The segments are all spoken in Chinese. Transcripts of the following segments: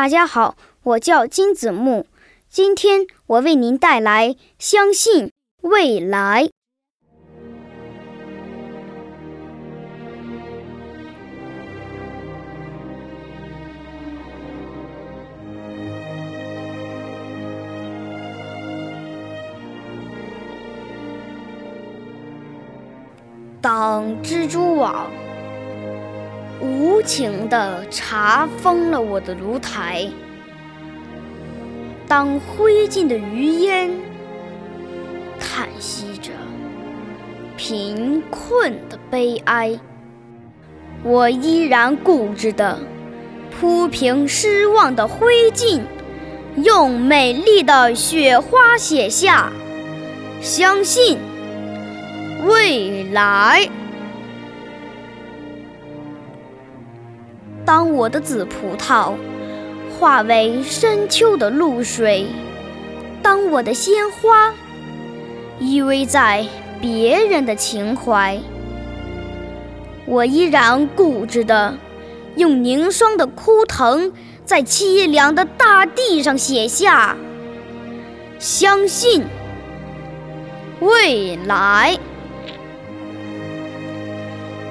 大家好，我叫金子木，今天我为您带来《相信未来》。当蜘蛛网无情地查封了我的炉台，当灰烬的余烟叹息着贫困的悲哀，我依然固执地铺平失望的灰烬，用美丽的雪花写下相信。未来，当我的紫葡萄化为深秋的露水，当我的鲜花依偎在别人的情怀，我依然固执的用凝霜的枯藤，在凄凉的大地上写下相信未来。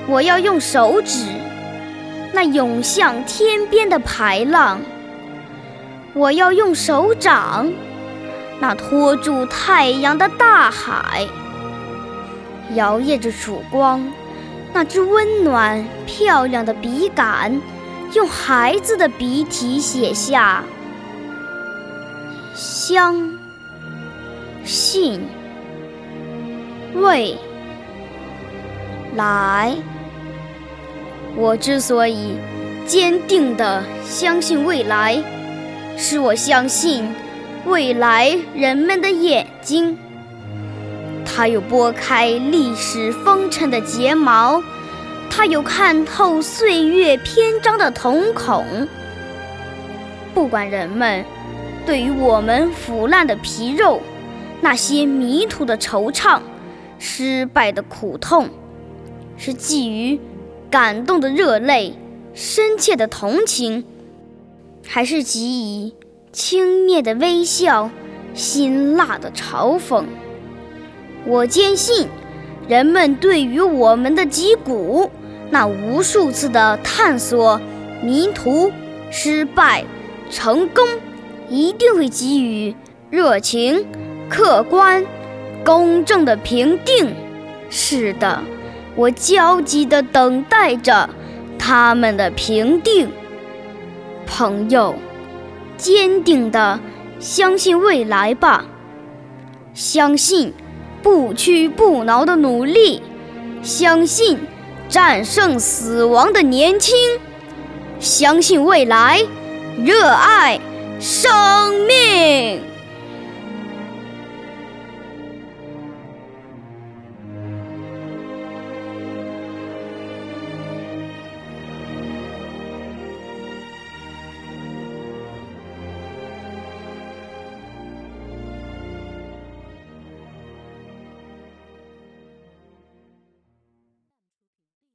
我要用手指那涌向天边的排浪，我要用手掌那托住太阳的大海，摇曳着曙光，那支温暖漂亮的笔杆，用孩子的笔体写下相信未来。我之所以坚定地相信未来，是我相信未来人们的眼睛，它有拨开历史风尘的睫毛，它有看透岁月篇章的瞳孔。不管人们对于我们腐烂的皮肉，那些迷途的惆怅，失败的苦痛，是基于。感动的热泪，深切的同情，还是给予轻蔑的微笑，辛辣的嘲讽？我坚信，人们对于我们的脊骨那无数次的探索、迷途、失败、成功，一定会给予热情、客观、公正的评定。是的。我焦急地等待着他们的评定，朋友，坚定地相信未来吧，相信不屈不挠的努力，相信战胜死亡的年轻，相信未来，热爱生命。